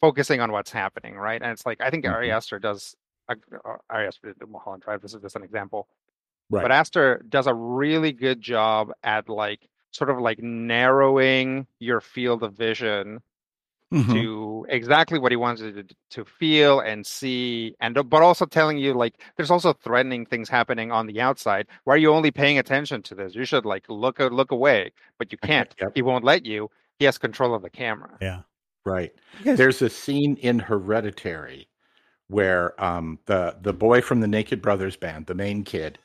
focusing on what's happening, right? And it's like I think Ari Mhm. Aster does. Uh, Ari Aster did the Mulholland Drive. This is just an example Right. but Aster does a really good job at like sort of like narrowing your field of vision Mhm. to exactly what he wants you to, to feel and see and but also telling you like there's also threatening things happening on the outside why are you only paying attention to this you should like look look away but you can't Yep. he won't let you he has control of the camera Yeah. Right. You guys- There's a scene in Hereditary where um, the the boy from the Naked Brothers band, the main kid,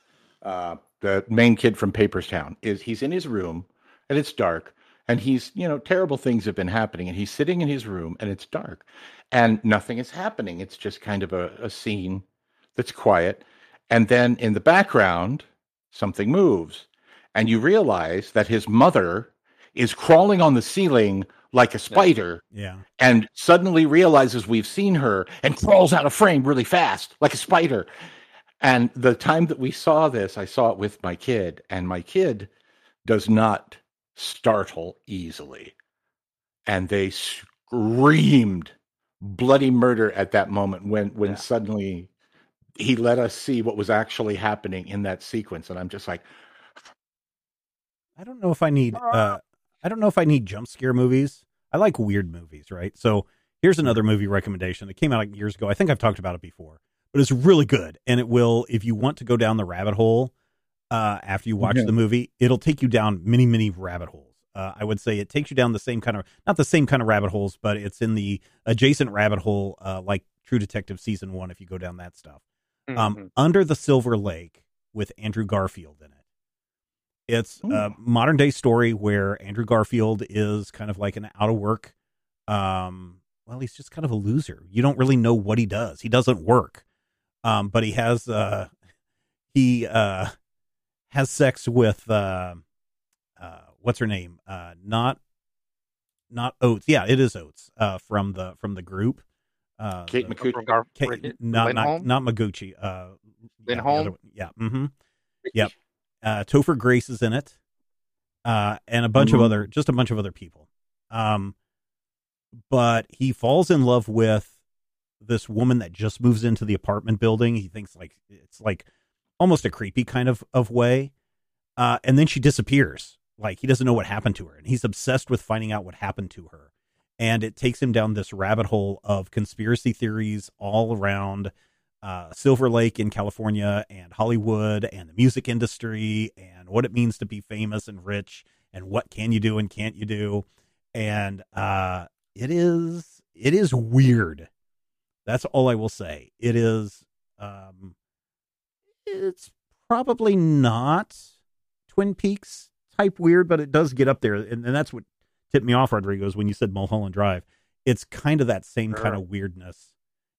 uh, the main kid from Paper Towns, is he's in his room and it's dark and he's you know terrible things have been happening and he's sitting in his room and it's dark and nothing is happening. It's just kind of a, a scene that's quiet and then in the background something moves and you realize that his mother is crawling on the ceiling like a spider Yeah. and suddenly realizes we've seen her and crawls out of frame really fast like a spider. And the time that we saw this i saw it with my kid and my kid does not startle easily and they screamed bloody murder at that moment when when Yeah. suddenly he let us see what was actually happening in that sequence and i'm just like I don't know if I need uh I don't know if I need jump scare movies. I like weird movies, right? So here's another movie recommendation. that came out like years ago. I think I've talked about it before, but it's really good. And it will, if you want to go down the rabbit hole uh, after you watch Yeah. the movie, it'll take you down many, many rabbit holes. Uh, I would say it takes you down the same kind of, not the same kind of rabbit holes, but it's in the adjacent rabbit hole, uh, like True Detective season one. If you go down that stuff, um, Mhm. Under the Silver Lake with Andrew Garfield in it. It's a modern day story where Andrew Garfield is kind of like an out of work. Um, well, he's just kind of a loser. You don't really know what he does. He doesn't work. Um, but he has uh, he uh, has sex with uh, uh, what's her name? Uh, not not Oates. Yeah, it is Oates. Uh, from the from the group. Uh, Kate the-. Gar- Kate- not not not Micucci. Uh, yeah, Lindhome? other one. Yeah. Mm-hmm. Yep. Uh, Topher Grace is in it, uh, and a bunch of Mhm. other, just a bunch of other people. Um, but he falls in love with this woman that just moves into the apartment building. He thinks like it's like almost a creepy kind of of way, uh, and then she disappears. Like he doesn't know what happened to her, and he's obsessed with finding out what happened to her. And it takes him down this rabbit hole of conspiracy theories all around uh, Silver Lake in California and Hollywood and the music industry and what it means to be famous and rich and what can you do and can't you do. And uh, it is it is weird. That's all I will say. It is um, it's probably not Twin Peaks type weird, but it does get up there, and, and that's what tipped me off, Rodrigo, is when you said Mulholland Drive. It's kind of that same kind of weirdness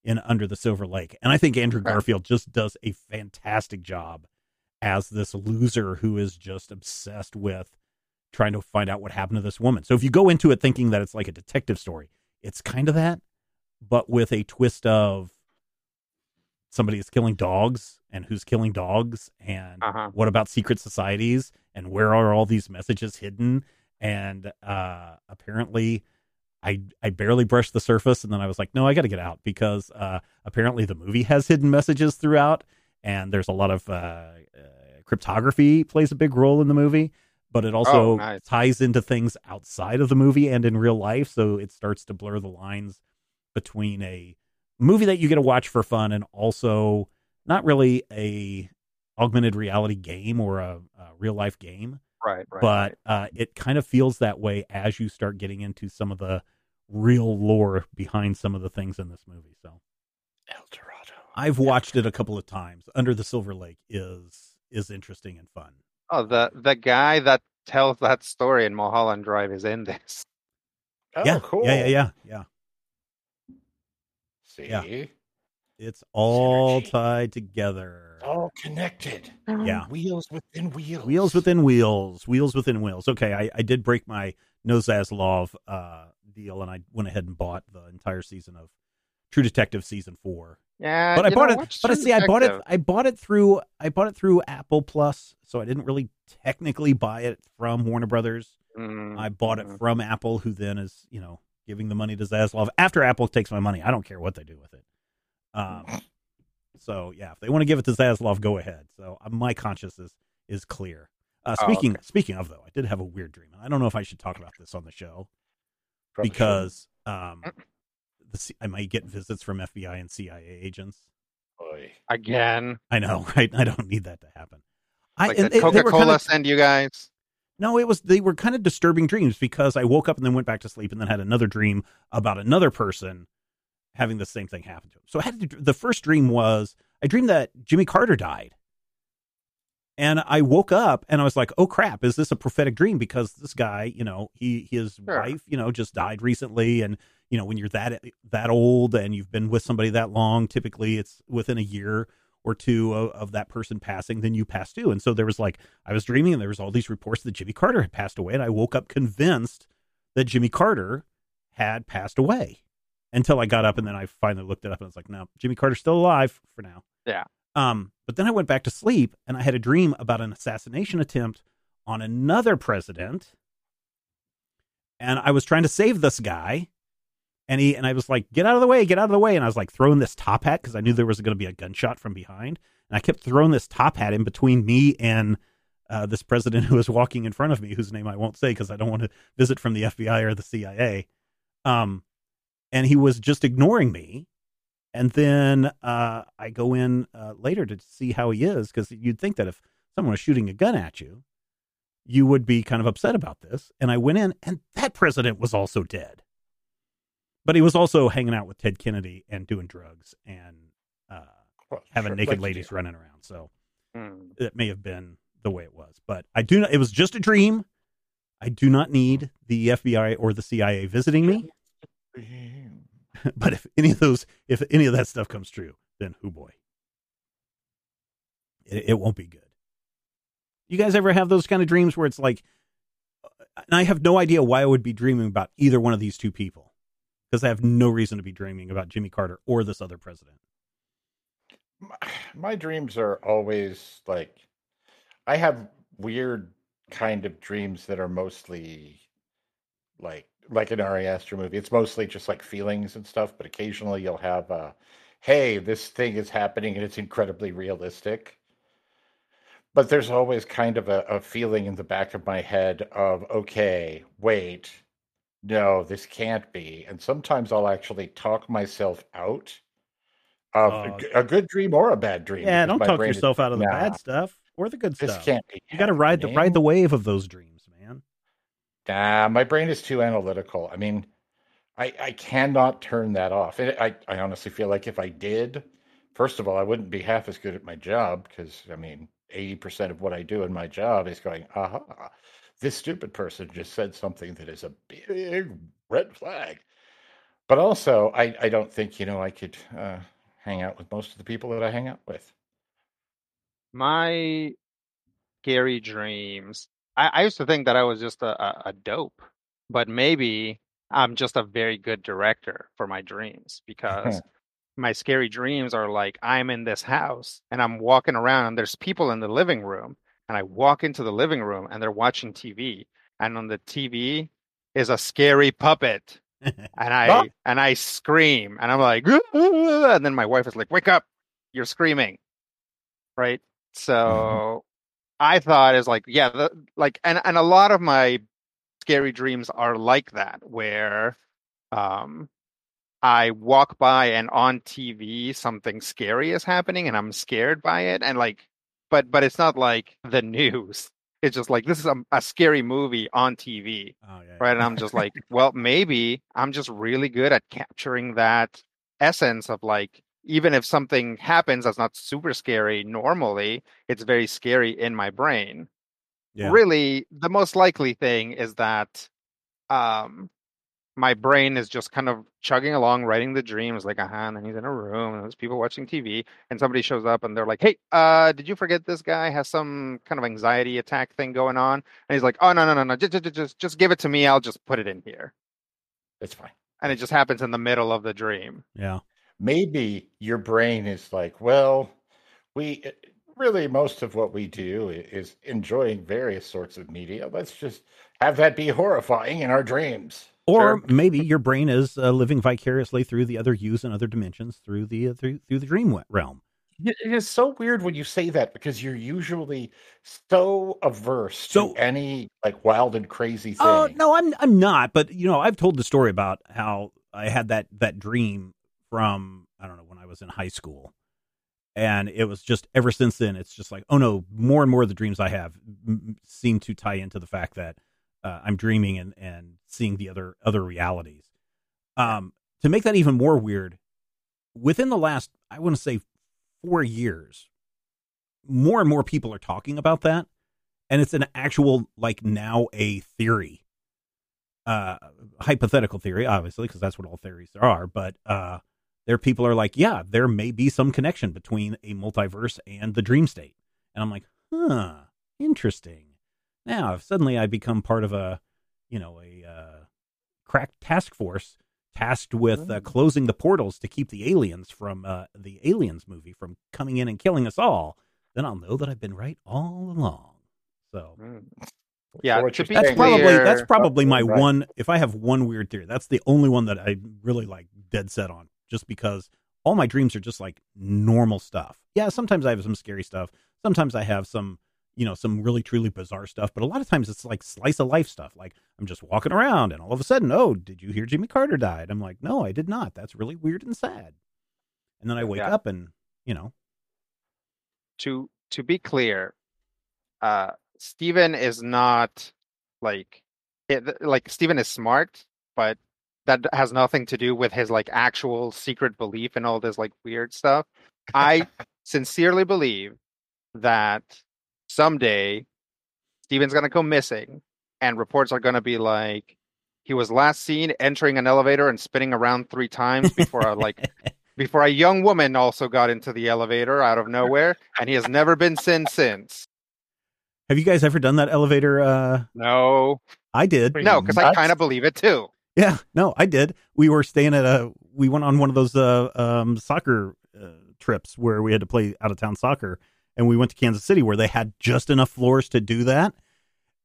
in Under the Silver Lake, and I think Andrew. Garfield just does a fantastic job as this loser who is just obsessed with trying to find out what happened to this woman. So if you go into it thinking that it's like a detective story, it's kind of that, but with a twist of somebody is killing dogs and who's killing dogs and Uh-huh. what about secret societies and where are all these messages hidden and uh apparently I I barely brushed the surface and then I was like no I got to get out because uh apparently the movie has hidden messages throughout and there's a lot of uh, uh cryptography plays a big role in the movie but it also Oh, nice. ties into things outside of the movie and in real life so it starts to blur the lines between a movie that you get to watch for fun and also not really a augmented reality game or a, a real life game Right, right. but uh, it kind of feels that way as you start getting into some of the real lore behind some of the things in this movie so El Dorado. i've watched it a couple of times under the silver lake is is interesting and fun oh, the the guy that tells that story in Mulholland Drive is in this. Oh, yeah cool. yeah yeah yeah yeah See, Yeah. it's all Synergy. tied together It's all connected. yeah Wheels within wheels. Wheels within wheels, wheels within wheels. Okay, I, I did break my no Zaslav uh, deal, and I went ahead and bought the entire season of True Detective season four. Yeah, But I bought know, it. But I True see, I bought it. I bought it through. I bought it through Apple Plus, so I didn't really technically buy it from Warner Brothers. Mm, I bought it mm. from Apple, who then is you know giving the money to Zaslav after Apple takes my money. I don't care what they do with it. Um, so yeah, if they want to give it to Zaslav, go ahead. So uh, my conscience is is clear. Uh, Oh, speaking okay. speaking of though, I did have a weird dream, and I don't know if I should talk about this on the show Probably because um, Mm. the, C- I might get visits from FBI and CIA agents. Oy. again. I know, right? I don't need that to happen. I Like and did they- they were Coca Cola kinda- send you guys? No, it was they were kind of disturbing dreams because I woke up and then went back to sleep and then had another dream about another person having the same thing happen to him. So I had to, the first dream was I dreamed that Jimmy Carter died, And I woke up and I was like, "Oh crap, is this a prophetic dream because this guy, you know, he his Sure. wife, you know, just died recently and you know, when you're that that old and you've been with somebody that long, typically it's within a year or two of, of that person passing, then you pass too. And so there was like I was dreaming and there was all these reports that Jimmy Carter had passed away and I woke up convinced that Jimmy Carter had passed away until I got up and then I finally looked it up and I was like, no, Jimmy Carter's still alive for now. Yeah. Um, but then I went back to sleep and I had a dream about an assassination attempt on another president. And I was trying to save this guy. And he and I was like, get out of the way, get out of the way. And I was like throwing this top hat because I knew there was going to be a gunshot from behind. And I kept throwing this top hat in between me and uh, this president who was walking in front of me, whose name I won't say because I don't want to visit from the FBI or the CIA. Um, and he was just ignoring me. And then uh, I go in uh, later to see how he is because you'd think that if someone was shooting a gun at you, you would be kind of upset about this. And I went in, and that president was also dead. But he was also hanging out with Ted Kennedy and doing drugs and uh, Well, having sure, naked ladies running around. So Hmm. that may have been the way it was. But I do not, it was just a dream. I do not need the FBI or the CIA visiting me. but if any of those, if any of that stuff comes true, then who boy, it, it won't be good. You guys ever have those kind of dreams where it's like, and I have no idea why I would be dreaming about either one of these two people because I have no reason to be dreaming about Jimmy Carter or this other president. my, dreams are always like I have weird kind of dreams that are mostly like like an Ari Aster movie. It's mostly just like feelings and stuff, but occasionally you'll have a hey, this thing is happening and it's incredibly realistic. But there's always kind of a, a feeling in the back of my head of okay, wait, no, this can't be. And sometimes I'll actually talk myself out of a Oh. good dream or a bad dream. Yeah, don't talk brain is yourself out of the "Nah, bad stuff or the good This stuff. can't be. You got to ride the ride the wave of those dreams, man. Nah, my brain is too analytical. I mean, I I cannot turn that off. And I I honestly feel like if I did, first of all, I wouldn't be half as good at my job because I mean, eighty percent of what I do in my job is going, aha, this stupid person just said something that is a big red flag. But also, I I don't think you know I could uh, hang out with most of the people that I hang out with. My scary dreams. I, I used to think that I was just a, a, a dope, but maybe I'm just a very good director for my dreams because my scary dreams are like I'm in this house and I'm walking around and there's people in the living room and I walk into the living room and they're watching TV and on the TV is a scary puppet and I and I scream and I'm like and then my wife is like wake up you're screaming right? So I thought is like yeah the, like and and a lot of my scary dreams are like that where um I walk by and on TV something scary is happening and I'm scared by it and like but but it's not like the news. It's just like this is a, a scary movie on TV Oh yeah, right? And i'm just like well maybe i'm just really good at capturing that essence of like even if something happens that's not super scary normally it's very scary in my brain. Yeah. really the most likely thing is that um my brain is just kind of chugging along writing the dreams like uh-huh and then he's in a room and there's people watching tv and somebody shows up and they're like hey uh did you forget this guy has some kind of anxiety attack thing going on and he's like oh no no no no just just just, just give it to me i'll just put it in here It's fine. and it just happens in the middle of the dream yeah. maybe your brain is like, well, we eh, really most of what we do is enjoying various sorts of media. Let's just have that be horrifying in our dreams. Or Sure. maybe your brain is uh, living vicariously through the other yous and other dimensions through the uh, through through the dream realm. It is so weird when you say that because you're usually so averse So- to any like wild and crazy thing. Oh no, I'm I'm not. But you know, I've told the story about how I had that that dream from I don't know when I was in high school, and it was just ever since then. It's just like oh no, more and more of the dreams I have m- seem to tie into the fact that uh, I'm dreaming and and seeing the other other realities. Um, to make that even more weird, within the last I want to say four years, more and more people are talking about that, and it's an actual like now a theory, uh, hypothetical theory, obviously, because that's what all theories are. But uh, there, people are like, yeah, there may be some connection between a multiverse and the dream state, and I'm like, huh, interesting. Now, if suddenly I become part of a, you know, a uh, crack task force tasked with uh, closing the portals to keep the aliens from uh, the aliens movie from coming in and killing us all, then I'll know that I've been right all along. So Mm. Yeah, So what to you're be that's saying probably that's probably my Right. one. If I have one weird theory, that's the only one that I really like dead set on. Just because all my dreams are just like normal stuff. Yeah, sometimes I have some scary stuff. Sometimes I have some, you know, some really truly bizarre stuff. But a lot of times it's like slice of life stuff. Like I'm just walking around and all of a sudden, oh, did you hear Jimmy Carter died? I'm like, no, I did not. That's really weird and sad. And then I wake Yeah. up and you know, to to be clear, uh, Steven is not like it, like Steven is smart, but that has nothing to do with his like actual secret belief and all this like weird stuff. I sincerely believe that someday Steven's gonna go missing, and reports are gonna be like he was last seen entering an elevator and spinning around three times before a like before a young woman also got into the elevator out of nowhere, and he has never been seen since. have you guys ever done that elevator? Uh, No, I did. No, because I kind of believe it too. Yeah, no, I did. We were staying at a. We went on one of those uh, um, soccer uh, trips where we had to play out of town soccer, and we went to Kansas City where they had just enough floors to do that.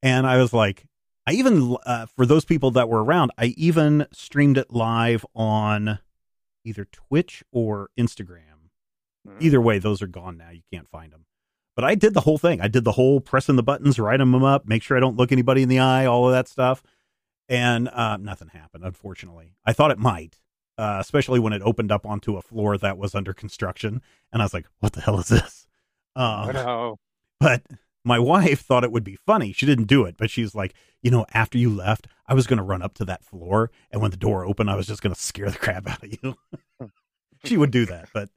And I was like, I even uh, for those people that were around, I even streamed it live on either Twitch or Instagram. Mm. Either way, those are gone now. You can't find them. But I did the whole thing. I did the whole pressing the buttons, writing them up, make sure I don't look anybody in the eye, all of that stuff. And uh, nothing happened, unfortunately. I thought it might, uh, especially when it opened up onto a floor that was under construction. And I was like, what the hell is this? Um, no. but my wife thought it would be funny. She didn't do it, but she's like, you know, after you left, I was going to run up to that floor. And when the door opened, I was just going to scare the crap out of you. she would do that. But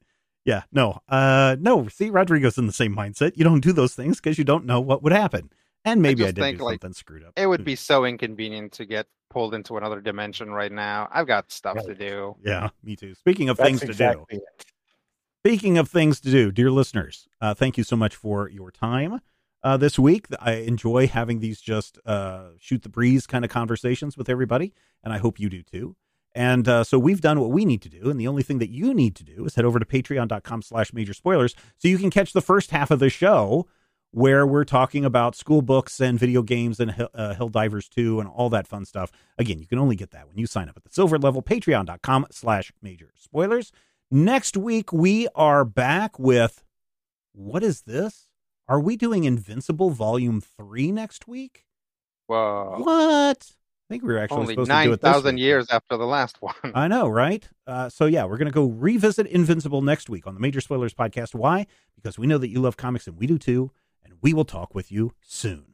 yeah, no, uh, no. See, Rodrigo's in the same mindset. You don't do those things because you don't know what would happen. And maybe I, just did think, do like, something screwed up. It would be so inconvenient to get pulled into another dimension right now. I've got stuff to do. Yeah, me too. Speaking of That's things to do. it. Speaking of things to do, dear listeners, uh, thank you so much for your time uh, this week. I enjoy having these just uh, shoot the breeze kind of conversations with everybody, and I hope you do too. And uh, so we've done what we need to do, and the only thing that you need to do is head over to patreon.com slash major spoilers so you can catch the first half of the show where we're talking about school books and video games and uh, Helldivers 2 and all that fun stuff. Again, you can only get that when you sign up at the silver level, patreon.com slash major spoilers. Next week, we are back with what is this? Are we doing Invincible Volume 3 next week? Whoa. What? I think we were actually Only supposed to do it 9,000 years after the last one. I know, right? Uh, so yeah, we're gonna go revisit Invincible next week on the Major Spoilers podcast. Why? Because we know that you love comics and we do too, and we will talk with you soon.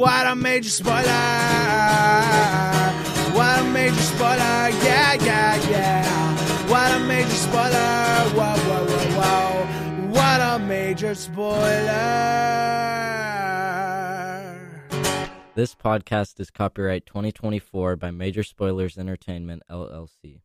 What a major spoiler! What a major spoiler! Yeah, yeah, yeah! What a major spoiler! Whoa, whoa, whoa, whoa! What a major spoiler! This podcast is copyright 2024 by Major Spoilers Entertainment, LLC.